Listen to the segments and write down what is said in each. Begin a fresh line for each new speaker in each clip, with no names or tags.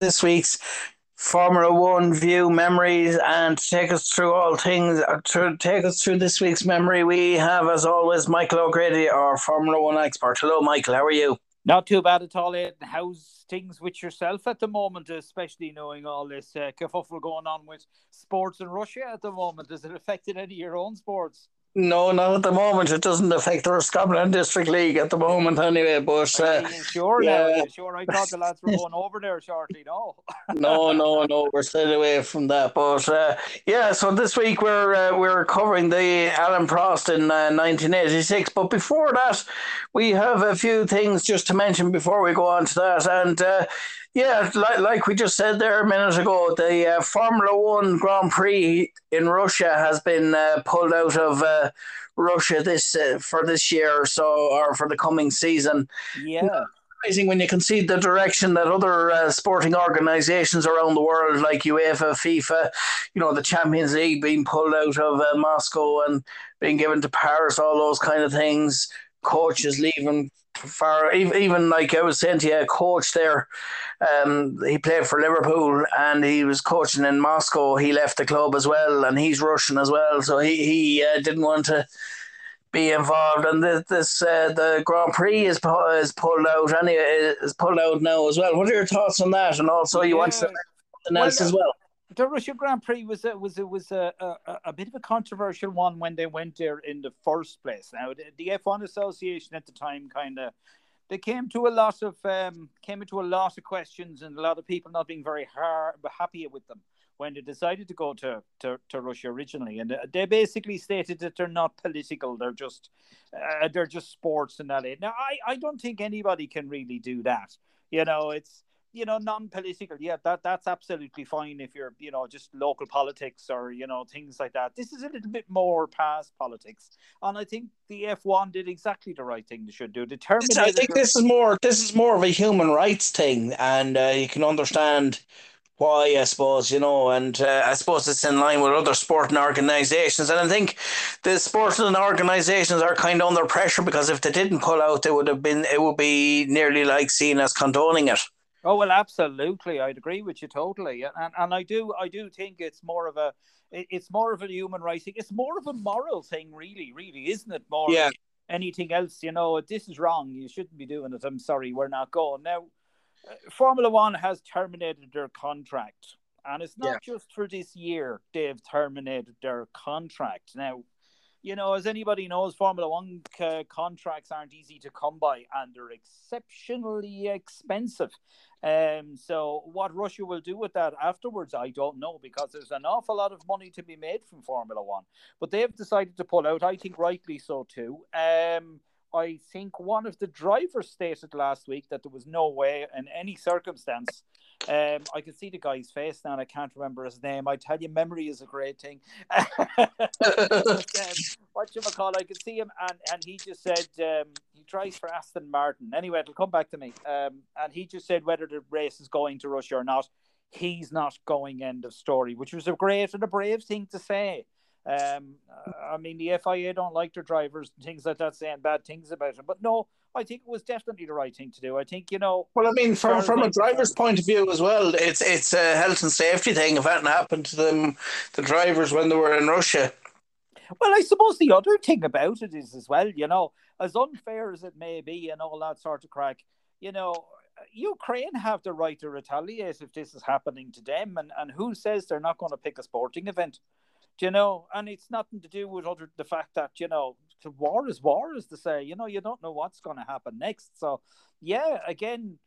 this week's Formula One view memories and to take us through all things, uh, to take us through this week's memory, we have, as always, Michael O'Grady, our Formula One expert. Hello, Michael. How are you?
Not too bad at all. How's things with yourself at the moment, especially knowing all this uh, kerfuffle going on with sports in Russia at the moment? Has it affected any of your own sports?
No, not at the moment. It doesn't affect the Scotland District League at the moment, anyway. But
uh, sure, yeah. now, sure. I thought the lads were going over there shortly. No,
no, no, no. We're staying away from that. But uh, yeah, so this week we're uh, we're covering the Alain Prost in 1986. Uh, but before that, we have a few things just to mention before we go on to that. And uh, yeah, like, like we just said there a minute ago, the uh, Formula One Grand Prix in Russia has been uh, pulled out of uh, Russia this uh, for this year, or so or for the coming season.
Yeah.
Amazing when you can see the direction that other uh, sporting organisations around the world, like UEFA, FIFA, you know, the Champions League being pulled out of uh, Moscow and being given to Paris, all those kind of things. Coaches leaving far, even like I was saying to you, a coach there, um, he played for Liverpool and he was coaching in Moscow. He left the club as well, and he's Russian as well, so he he uh, didn't want to be involved. And this, this uh, the Grand Prix is is pulled out anyway, is pulled out now as well. What are your thoughts on that? And also, you yeah. want something else well, as well?
The Russia Grand Prix was a, was a, was a, a, a, bit of a controversial one when they went there in the first place. Now the, the F1 Association at the time kind of they came to a lot of um, came into a lot of questions and a lot of people not being very hard, happy with them when they decided to go to, to, to Russia originally, and they basically stated that they're not political; they're just uh, they're just sports and that. Now, I, I don't think anybody can really do that. You know, it's you know, non-political, yeah, that that's absolutely fine if you're, you know, just local politics or you know things like that. This is a little bit more past politics, and I think the F one did exactly the right thing they should do. Determined.
I think this is more this is more of a human rights thing, and uh, you can understand why, I suppose, you know, and uh, I suppose it's in line with other sporting organisations. And I think the sporting organisations are kind of under pressure because if they didn't pull out, it would have been, it would be nearly like seen as condoning it.
Oh well, absolutely. I'd agree with you totally, and and I do I do think it's more of a it's more of a human rights thing. It's more of a moral thing, really, really, isn't it? More
yeah.
anything else, you know, this is wrong. You shouldn't be doing it. I'm sorry, we're not going now. Uh, Formula One has terminated their contract, and it's not yeah. just for this year. They've terminated their contract now you know, as anybody knows, Formula One uh, contracts aren't easy to come by and they're exceptionally expensive. Um, so what Russia will do with that afterwards, I don't know, because there's an awful lot of money to be made from Formula One. But they've decided to pull out. I think rightly so too. Um, I think one of the drivers stated last week that there was no way in any circumstance um, I can see the guy's face now, and I can't remember his name. I tell you, memory is a great thing. what you call? I could see him, and and he just said um, he drives for Aston Martin. Anyway, it'll come back to me. Um, and he just said whether the race is going to Russia or not, he's not going. End of story. Which was a great and a brave thing to say. Um, I mean, the FIA don't like their drivers and things like that saying bad things about them. But no, I think it was definitely the right thing to do. I think you know.
Well, I mean, from from a driver's point of view as well, it's it's a health and safety thing. If that happened to them, the drivers when they were in Russia.
Well, I suppose the other thing about it is as well, you know, as unfair as it may be and all that sort of crack, you know, Ukraine have the right to retaliate if this is happening to them, and and who says they're not going to pick a sporting event? You know, and it's nothing to do with other the fact that you know war is war, is to say, you know, you don't know what's going to happen next. So, yeah, again,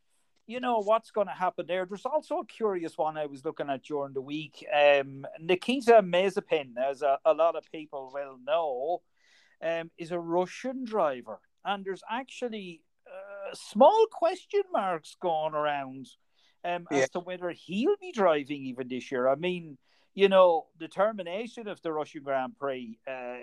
you know what's going to happen there. There's also a curious one I was looking at during the week. Um, Nikita Mazepin, as a, a lot of people will know, um, is a Russian driver, and there's actually uh, small question marks going around um, yeah. as to whether he'll be driving even this year. I mean you know, the termination of the Russian Grand Prix uh,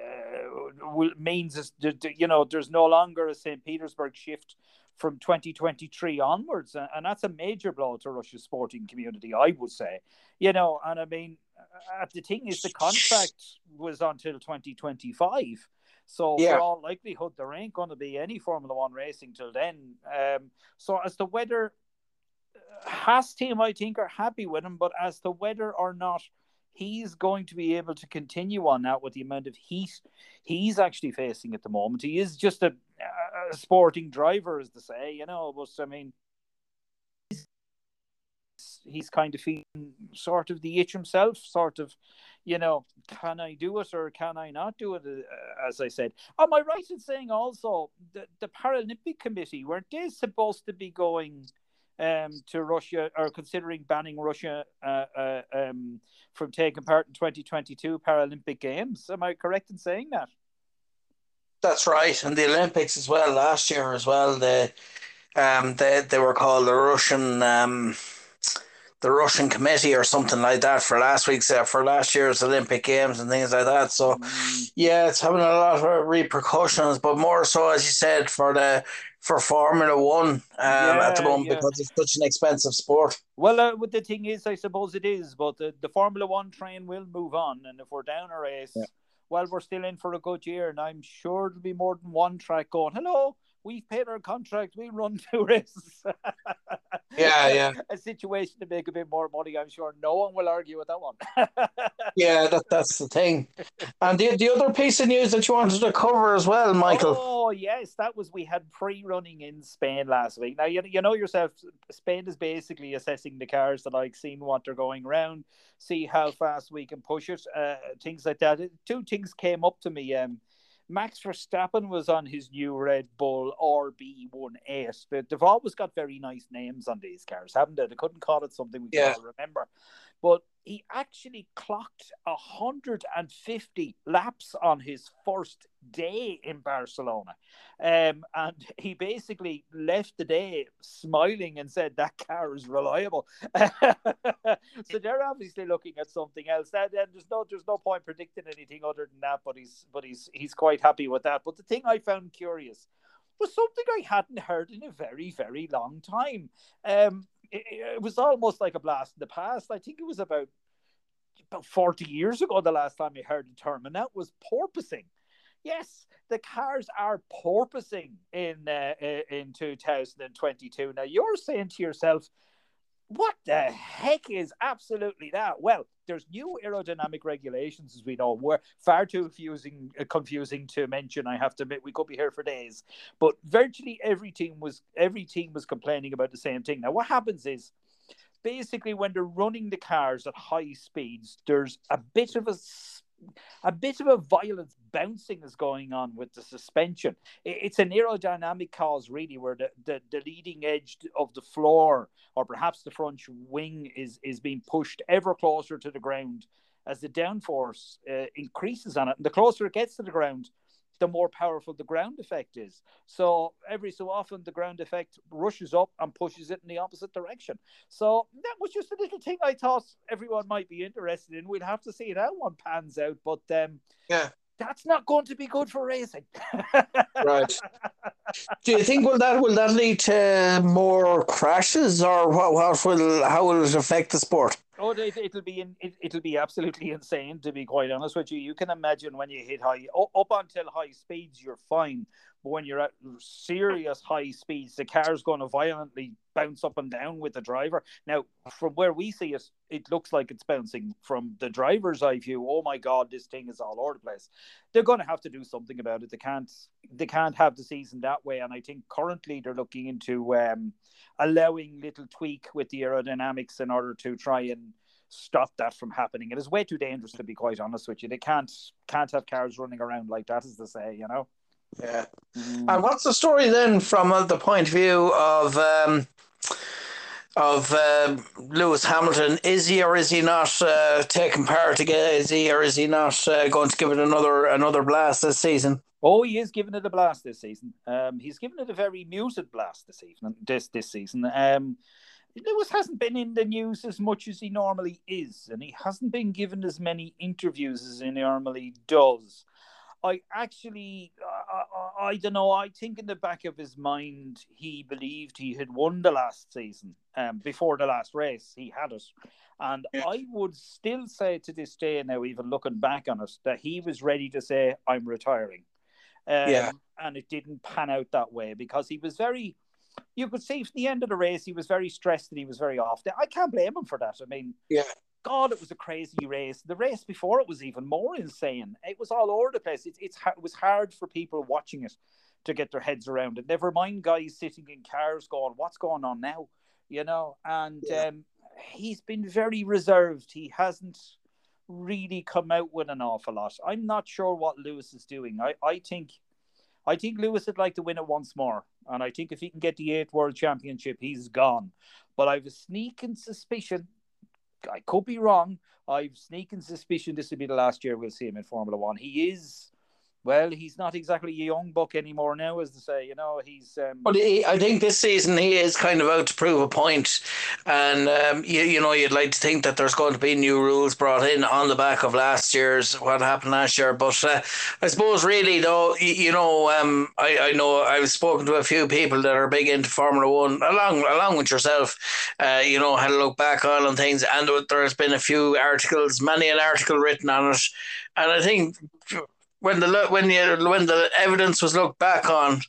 will, means, you know, there's no longer a St. Petersburg shift from 2023 onwards. And that's a major blow to Russia's sporting community, I would say. You know, and I mean, uh, the thing is, the contract was until 2025. So, yeah. for all likelihood, there ain't going to be any Formula One racing till then. Um, so, as to whether Haas team, I think, are happy with him, but as to whether or not he's going to be able to continue on that with the amount of heat he's actually facing at the moment. He is just a, a sporting driver, as to say, you know. But I mean, he's, he's kind of feeling sort of the itch himself, sort of, you know, can I do it or can I not do it? Uh, as I said, am I right in saying also the the Paralympic Committee weren't they supposed to be going? Um, to Russia or considering banning Russia uh, uh, um, from taking part in 2022 Paralympic Games. Am I correct in saying that?
That's right, and the Olympics as well last year as well. The um, they they were called the Russian um, the Russian committee or something like that for last week's uh, for last year's Olympic Games and things like that. So mm. yeah, it's having a lot of repercussions, but more so as you said for the for Formula One um, yeah, at the moment yeah. because it's such an expensive sport.
Well, uh, the thing is, I suppose it is, but the, the Formula One train will move on, and if we're down a race, yeah. well, we're still in for a good year, and I'm sure there'll be more than one track going. Hello, we've paid our contract, we run two races.
yeah, yeah.
A situation to make a bit more money. I'm sure no one will argue with that one.
yeah, that, that's the thing. And the, the other piece of news that you wanted to cover as well, Michael.
Oh, yes, that was we had pre running in Spain last week. Now, you, you know yourself, Spain is basically assessing the cars that like seeing what they're going around, see how fast we can push it, uh, things like that. Two things came up to me. Um, Max Verstappen was on his new Red Bull RB18. They've always got very nice names on these cars, haven't they? They couldn't call it something we yeah. can remember. But he actually clocked 150 laps on his first day in Barcelona. Um, and he basically left the day smiling and said, That car is reliable. so they're obviously looking at something else. That, and there's no there's no point predicting anything other than that, but he's but he's he's quite happy with that. But the thing I found curious was something I hadn't heard in a very, very long time. Um, it, it, was almost like a blast in the past. I think it was about about 40 years ago the last time I heard the term, and that was porpoising. Yes, the cars are porpoising in uh, in 2022. Now you're saying to yourself, what the heck is absolutely that? Well, there's new aerodynamic regulations, as we know. We're far too confusing, uh, confusing to mention. I have to admit, we could be here for days. But virtually every team was every team was complaining about the same thing. Now, what happens is, basically, when they're running the cars at high speeds, there's a bit of a a bit of a violent bouncing is going on with the suspension. It's an aerodynamic cause, really, where the, the, the, leading edge of the floor or perhaps the front wing is, is being pushed ever closer to the ground as the downforce uh, increases on it. And the closer it gets to the ground, the more powerful the ground effect is. So every so often, the ground effect rushes up and pushes it in the opposite direction. So that was just a little thing I thought everyone might be interested in. We'll have to see how one pans out, but um,
yeah,
that's not going to be good for racing.
right. Do you think will that will that lead to more crashes, or what? What will how will it affect the sport?
Oh, it, will be in, it, it'll be absolutely insane to be quite honest with you. You can imagine when you hit high up until high speeds, you're fine, but when you're at serious high speeds, the car's going to violently bounce up and down with the driver. Now, from where we see it, it looks like it's bouncing. From the driver's eye view, oh my god, this thing is all over the place. They're going to have to do something about it. They can't they can't have the season that way. And I think currently they're looking into um, allowing little tweak with the aerodynamics in order to try and stop that from happening. It is way too dangerous to be quite honest with you. They can't can't have cars running around like that, as they say, you know.
Yeah. Mm. And what's the story then from uh, the point of view of um, of uh, Lewis Hamilton? Is he or is he not uh, taking part again? Is he or is he not uh, going to give it another another blast this season?
Oh, he is giving it a blast this season. Um, he's given it a very muted blast this evening. This this season. Um, Lewis hasn't been in the news as much as he normally is, and he hasn't been given as many interviews as he normally does. I actually, I, I, I, don't know. I think in the back of his mind, he believed he had won the last season. Um, before the last race, he had it, and I would still say to this day, now even looking back on it, that he was ready to say, "I'm retiring."
Um, yeah,
and it didn't pan out that way because he was very you could see from the end of the race he was very stressed and he was very off. I can't blame him for that. I mean,
yeah.
God, it was a crazy race. The race before it was even more insane. It was all over the place. It, it's it was hard for people watching it to get their heads around it. Never mind guys sitting in cars going, "What's going on now?" You know. And yeah. um, he's been very reserved. He hasn't really come out with an awful lot. I'm not sure what Lewis is doing. I, I think I think Lewis would like to win it once more. And I think if he can get the eighth world championship, he's gone. But I have a sneaking suspicion, I could be wrong. I've sneaking suspicion this will be the last year we'll see him in Formula One. He is well, he's not exactly a young buck anymore now, as to say. You know, he's. Um...
But he, I think this season he is kind of out to prove a point, and um, you, you know you'd like to think that there's going to be new rules brought in on the back of last year's what happened last year. But uh, I suppose really though, you, you know, um, I, I know I've spoken to a few people that are big into Formula One, along along with yourself. Uh, you know, had a look back on and things, and there's been a few articles, many an article written on it, and I think when the when the when the evidence was looked back on,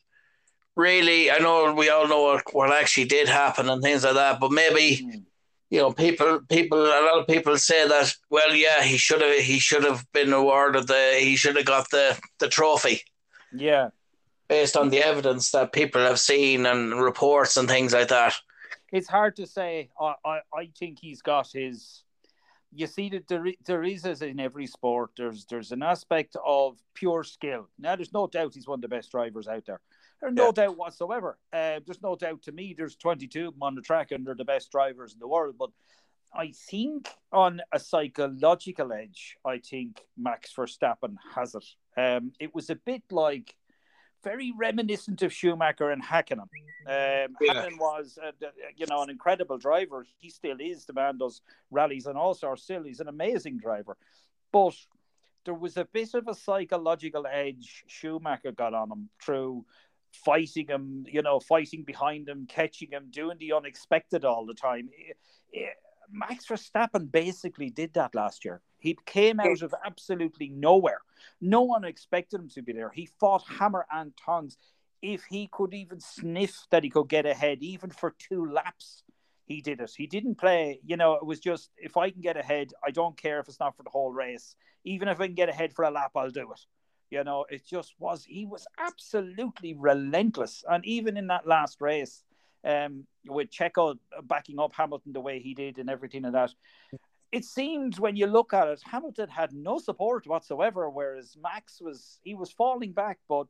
really, I know we all know what, what actually did happen and things like that, but maybe. Mm. You know, people, people, a lot of people say that. Well, yeah, he should have, he should have been awarded the, he should have got the, the trophy.
Yeah,
based on the evidence that people have seen and reports and things like that.
It's hard to say. I, I, I think he's got his you see that there, there is as in every sport there's there's an aspect of pure skill now there's no doubt he's one of the best drivers out there there's no yeah. doubt whatsoever uh, there's no doubt to me there's 22 of them on the track and they're the best drivers in the world but I think on a psychological edge, I think Max Verstappen has it. Um, it was a bit like very reminiscent of Schumacher and Hakkinen. Um, yeah. Hakkinen was, uh, you know, an incredible driver. He still is. The man does rallies and also still he's an amazing driver. But there was a bit of a psychological edge Schumacher got on him through fighting him, you know, fighting behind him, catching him, doing the unexpected all the time. Max Verstappen basically did that last year. He came out of absolutely nowhere. No one expected him to be there. He fought hammer and tongs. If he could even sniff that he could get ahead, even for two laps, he did it. He didn't play, you know, it was just if I can get ahead, I don't care if it's not for the whole race. Even if I can get ahead for a lap, I'll do it. You know, it just was, he was absolutely relentless. And even in that last race, um, with Checo backing up Hamilton the way he did and everything and that, it seemed when you look at it, Hamilton had no support whatsoever, whereas Max was he was falling back, but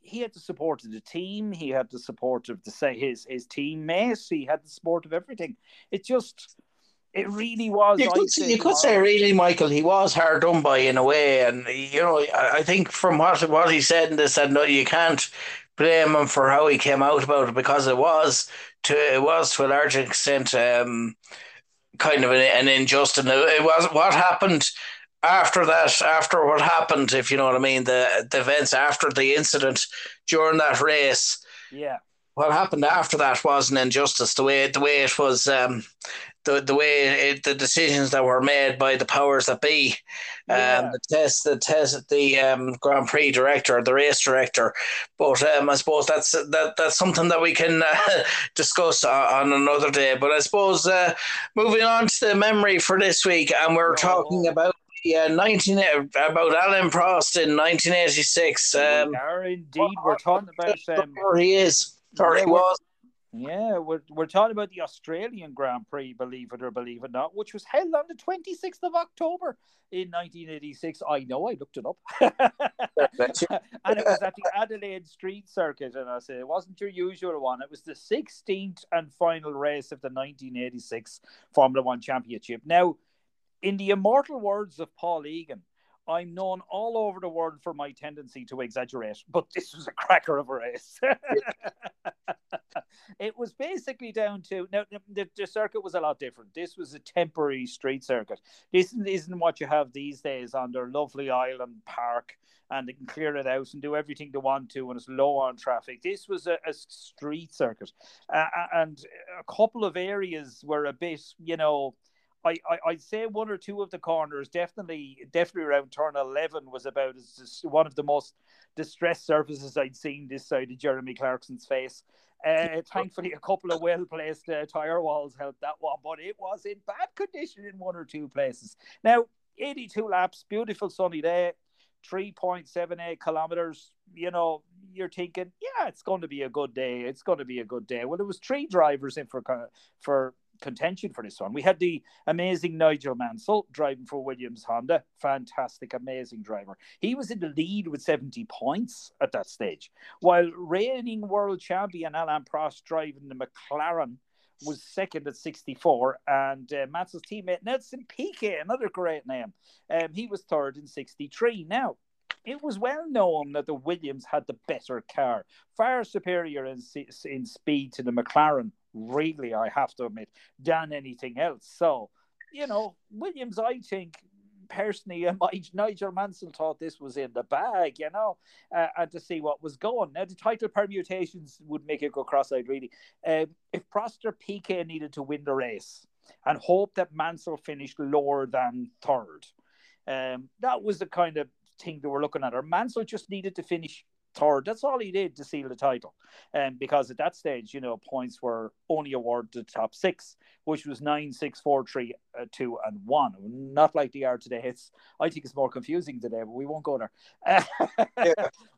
he had the support of the team, he had the support of the say his his teammates, he had the support of everything. It just it really was.
You could, say, you could say, really, Michael, he was hard done by in a way, and you know, I, think from what what he said in this, said no, you can't blame him for how he came out about it because it was to it was to a large extent um, kind of an, an injustice. It was what happened after that, after what happened, if you know what I mean, the, the events after the incident during that race.
Yeah.
What happened after that was an injustice. The way the way it was, um, the the way it, the decisions that were made by the powers that be, um, yeah. the test, the test, the um, Grand Prix director, the race director. But um, I suppose that's that that's something that we can uh, discuss on another day. But I suppose uh, moving on to the memory for this week, and we're oh. talking about yeah, nineteen about Alain Prost in nineteen eighty six. Um,
we are indeed. We're talking about um,
he is. Or he was.
Yeah, we're, we're talking about the Australian Grand Prix, believe it or believe it not, which was held on the 26th of October in 1986. I know, I looked it up. and it was at the Adelaide Street Circuit. And I said, it wasn't your usual one. It was the 16th and final race of the 1986 Formula One Championship. Now, in the immortal words of Paul Egan, I'm known all over the world for my tendency to exaggerate, but this was a cracker of a race. it was basically down to now the, the, circuit was a lot different. This was a temporary street circuit. This isn't what you have these days on their lovely island park, and they can clear it out and do everything they want to when it's low on traffic. This was a, a street circuit, uh, and a couple of areas were a bit, you know I, I would say one or two of the corners definitely definitely around turn eleven was about as one of the most distressed surfaces I'd seen this side of Jeremy Clarkson's face. Uh, thankfully, a couple of well placed uh, tyre walls helped that one, but it was in bad condition in one or two places. Now, 82 laps, beautiful sunny day, 3.78 kilometers. You know, you're thinking, yeah, it's going to be a good day. It's going to be a good day. Well, there was three drivers in for for contention for this one. We had the amazing Nigel Mansell driving for Williams Honda. Fantastic, amazing driver. He was in the lead with 70 points at that stage, while reigning world champion Alain Prost driving the McLaren was second at 64, and uh, Mansell's teammate Nelson Piquet, another great name, um, he was third in 63. Now, it was well known that the Williams had the better car, far superior in, in speed to the McLaren, really, I have to admit, than anything else. So, you know, Williams, I think, personally, Nigel Mansell thought this was in the bag, you know, uh, and to see what was going. Now, the title permutations would make it go cross-eyed, really. Um, if Prost or Piquet needed to win the race and hope that Mansell finished lower than third, um, that was the kind of thing they were looking at. Or Mansell just needed to finish third. That's all he did to seal the title. Um, because at that stage, you know, points were only awarded to the top six, which was nine, six, four, three, uh, two, and one. Not like they are today. It's I think it's more confusing today, but we won't go there. yeah.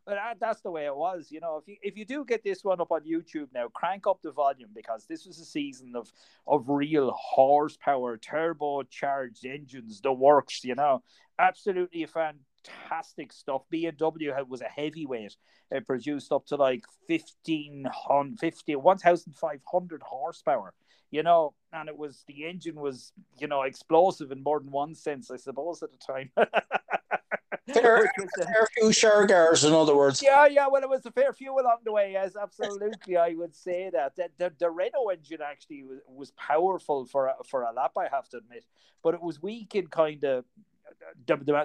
But that, that's the way it was. You know, if you if you do get this one up on YouTube now, crank up the volume because this was a season of of real horsepower, turbocharged engines, the works. You know, absolutely a fan fantastic stuff. BMW was a heavyweight. It produced up to like 1500, 50, 1,500 horsepower, you know, and it was the engine was, you know, explosive in more than one sense, I suppose, at the time.
fair, a, fair few Shergars, in other words.
Yeah, yeah. Well, it was a fair few along the way. Yes, absolutely. I would say that the, the, the Renault engine actually was, was powerful for a, for a lap. I have to admit, but it was weak in kind of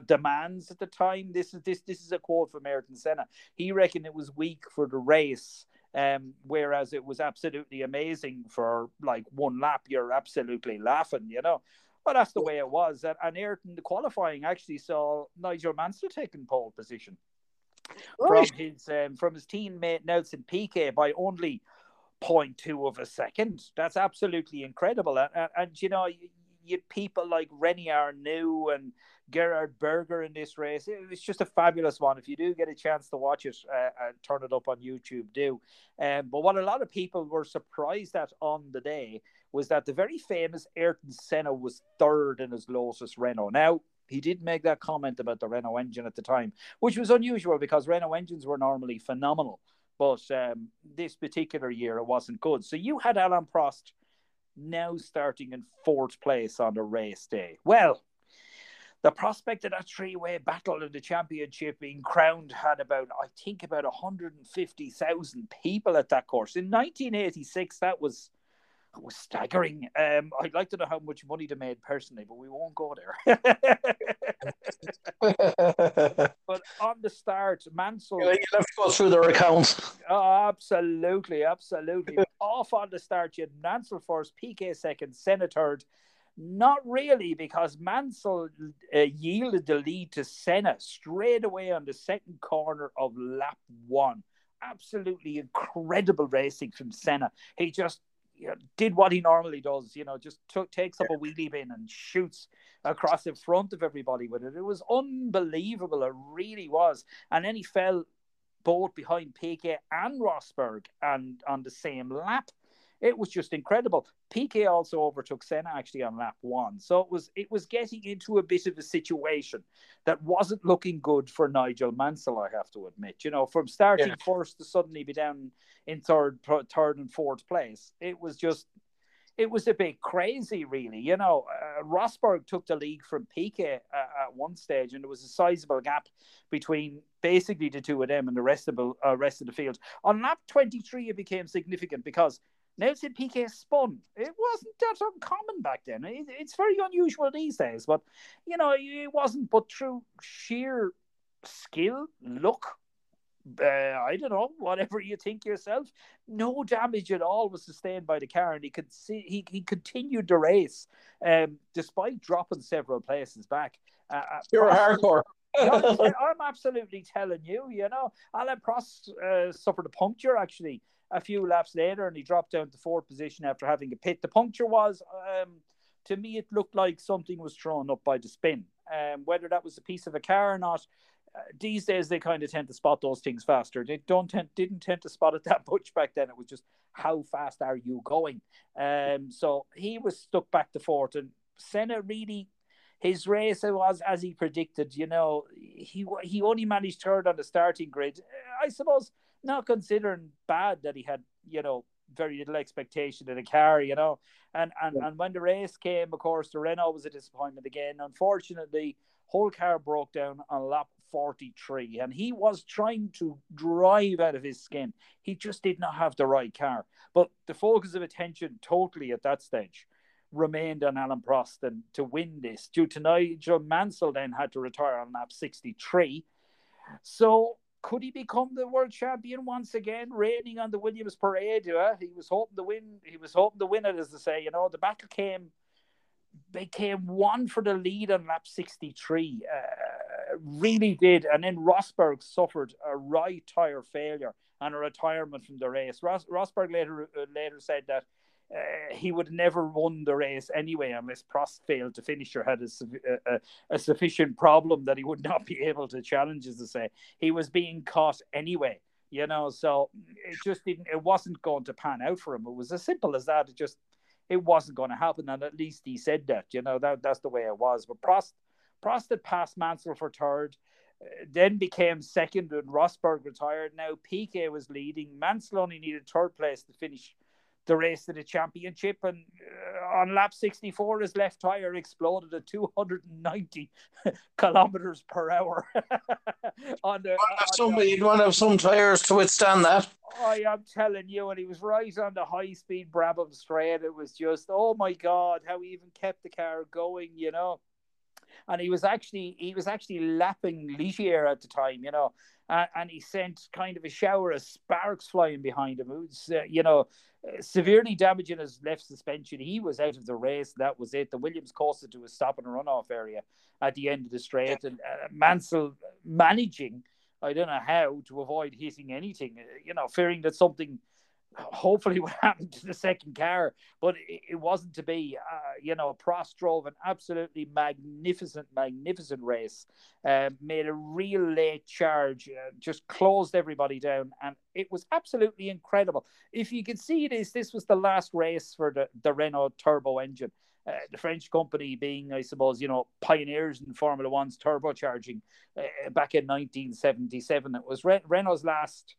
demands at the time. This is this this is a quote from Ayrton Senna. He reckoned it was weak for the race, um, whereas it was absolutely amazing for like one lap. You're absolutely laughing, you know. But that's the way it was. And, and Ayrton, the qualifying actually saw Nigel Mansell taking pole position right. from his um, from his teammate Nelson Piquet by only 0.2 of a second. That's absolutely incredible. And, and, and you know, you, you people like René Arnoux and Gerhard Berger in this race. It, It's just a fabulous one. If you do get a chance to watch it uh, turn it up on YouTube, do. Um, but what a lot of people were surprised at on the day was that the very famous Ayrton Senna was third in his Lotus Renault. Now, he did make that comment about the Renault engine at the time, which was unusual because Renault engines were normally phenomenal. But um, this particular year, it wasn't good. So you had Alain Prost now starting in fourth place on the race day. Well, the prospect of that three-way battle in the championship being crowned had about, I think, about 150,000 people at that course. In 1986, that was was staggering. Um, I'd like to know how much money they made personally, but we won't go there. but on the start, Mansell.
You have to go through their accounts.
Oh, absolutely, absolutely. Off on the start, you had Mansell first, Piquet second, Senna third, not really, because Mansell uh, yielded the lead to Senna straight away on the second corner of lap one. Absolutely incredible racing from Senna. He just you know, did what he normally does, you know, just took, takes up a wheelie bin and shoots across in front of everybody with it. It was unbelievable. It really was. And then he fell both behind Piquet and Rosberg and on the same lap. It was just incredible. Piquet also overtook Senna actually on lap one, so it was it was getting into a bit of a situation that wasn't looking good for Nigel Mansell. I have to admit, you know, from starting yeah. first to suddenly be down in third, third and fourth place, it was just it was a bit crazy, really. You know, uh, Rosberg took the lead from Piquet uh, at one stage, and there was a sizable gap between basically the two of them and the rest of the uh, rest of the field. On lap 23, it became significant because Nelson Piquet spun. It wasn't that uncommon back then. It, it's very unusual these days, but you know, it wasn't. But through sheer skill, luck, uh, I don't know, whatever you think yourself, no damage at all was sustained by the car, and he could see he, he continued the race um, despite dropping several places back.
Uh, uh You're hardcore.
I'm absolutely telling you, you know, Alain Prost uh, suffered a puncture actually a few laps later, and he dropped down to fourth position after having a pit. The puncture was, um, to me, it looked like something was thrown up by the spin. Um, whether that was a piece of a car or not, uh, these days they kind of tend to spot those things faster. They don't tend, didn't tend to spot it that much back then. It was just how fast are you going? Um, so he was stuck back to fourth, and Senna really his race was as he predicted. You know, he he only managed third on the starting grid. I suppose not considering bad that he had you know very little expectation in the car. You know, and and yeah. and when the race came, of course, the Renault was a disappointment again. Unfortunately, whole car broke down on lap 43 and he was trying to drive out of his skin he just did not have the right car but the focus of attention totally at that stage remained on Alain Prost and to win this due to Nigel Mansell then had to retire on lap 63 so could he become the world champion once again reigning on the Williams parade uh, he was hoping to win he was hoping to win it as they say you know the battle came they came one for the lead on lap 63 uh, really did and then Rosberg suffered a right tire failure and a retirement from the race. Ros- Rosberg later uh, later said that uh, he would never won the race anyway unless Prost failed to finish or had a, a, a, sufficient problem that he would not be able to challenge, as to say. He was being caught anyway, you know, so it just didn't, it wasn't going to pan out for him. It was as simple as that. It just, it wasn't going to happen. And at least he said that, you know, that that's the way it was. But Prost, Prost had passed Mansell for third. Uh, then became second and Rosberg retired. Now Piquet was leading. Mansell only needed third place to finish the race to the championship. And uh, on lap 64, his left tire exploded at 290 kilometers per hour.
on the, on somebody, you'd want to have some tires to withstand that.
I am telling you, and he was right on the high speed Brabham straight. It was just, oh my God, how he even kept the car going, you know and he was actually he was actually lapping Ligier at the time, you know, uh, and he sent kind of a shower of sparks flying behind him. It was, uh, you know, severely damaging his left suspension. He was out of the race. That was it. The Williams coasted to a stop and runoff area at the end of the straight, and uh, Mansell managing. I don't know how to avoid hitting anything, uh, you know, fearing that something hopefully what happened to the second car, but it, wasn't to be. Uh, you know, Prost drove an absolutely magnificent, magnificent race, uh, made a real late charge, uh, just closed everybody down, and it was absolutely incredible. If you can see this, this was the last race for the, the Renault turbo engine. Uh, the French company being, I suppose, you know, pioneers in Formula One's turbocharging uh, back in 1977. It was Re- Renault's last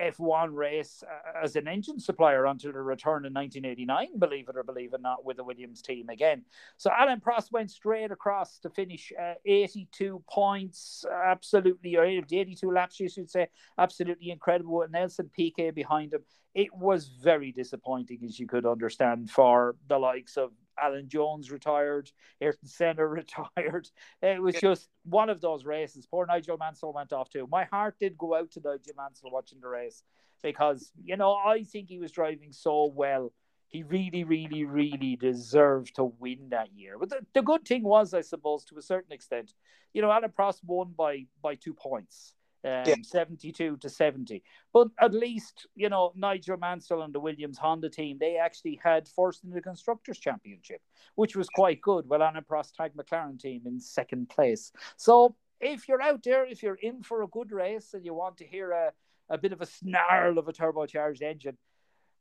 F1 race uh, as an engine supplier until the return in 1989, believe it or believe it not, with the Williams team again. So Alain Prost went straight across to finish uh, 82 points, absolutely, or 82 laps, you should say, absolutely incredible Nelson Piquet behind him. It was very disappointing, as you could understand, for the likes of Alan Jones retired, Ayrton Senna retired. It was just one of those races. Poor Nigel Mansell went off too. My heart did go out to Nigel Mansell watching the race because, you know, I think he was driving so well. He really, really, really deserved to win that year. But the, the good thing was, I suppose, to a certain extent, you know, Alain Prost won by by two points um, yeah. 72 to 70. But at least, you know, Nigel Mansell and the Williams Honda team, they actually had first in the Constructors' Championship, which was quite good. Well, Alain Prost Tag McLaren team in second place. So if you're out there, if you're in for a good race and you want to hear a, a bit of a snarl of a turbocharged engine,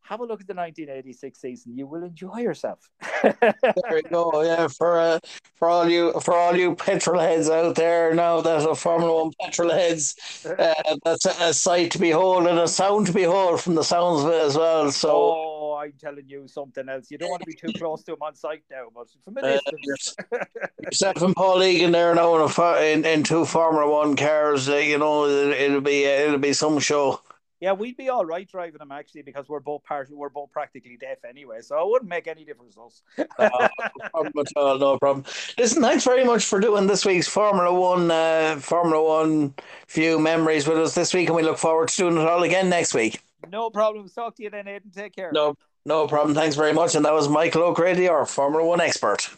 have a look at the 1986 season. You will enjoy yourself.
there you go. Yeah, for uh, for all you for all you petrol heads out there now that are Formula One petrol heads, uh, that's a, a, sight to behold and a sound to behold from the sounds of it as well. So.
Oh, I'm telling you something else. You don't want to be too close to him on site now, but from a uh, distance. Uh,
yourself and Paul Egan there now in, a, in, in two Formula One cars. Uh, you know, it, will be uh, it'll be some show.
Yeah, we'd be all right driving them actually because we're both part we're both practically deaf anyway, so it wouldn't make any difference to us. uh,
no problem at all, no problem. Listen, thanks very much for doing this week's Formula One uh, Formula One view memories with us this week, and we look forward to doing it all again next week.
No problem. Talk to you then, Aidan. Take care.
No, no problem. Thanks very much. And that was Michael O'Grady, our Formula One expert.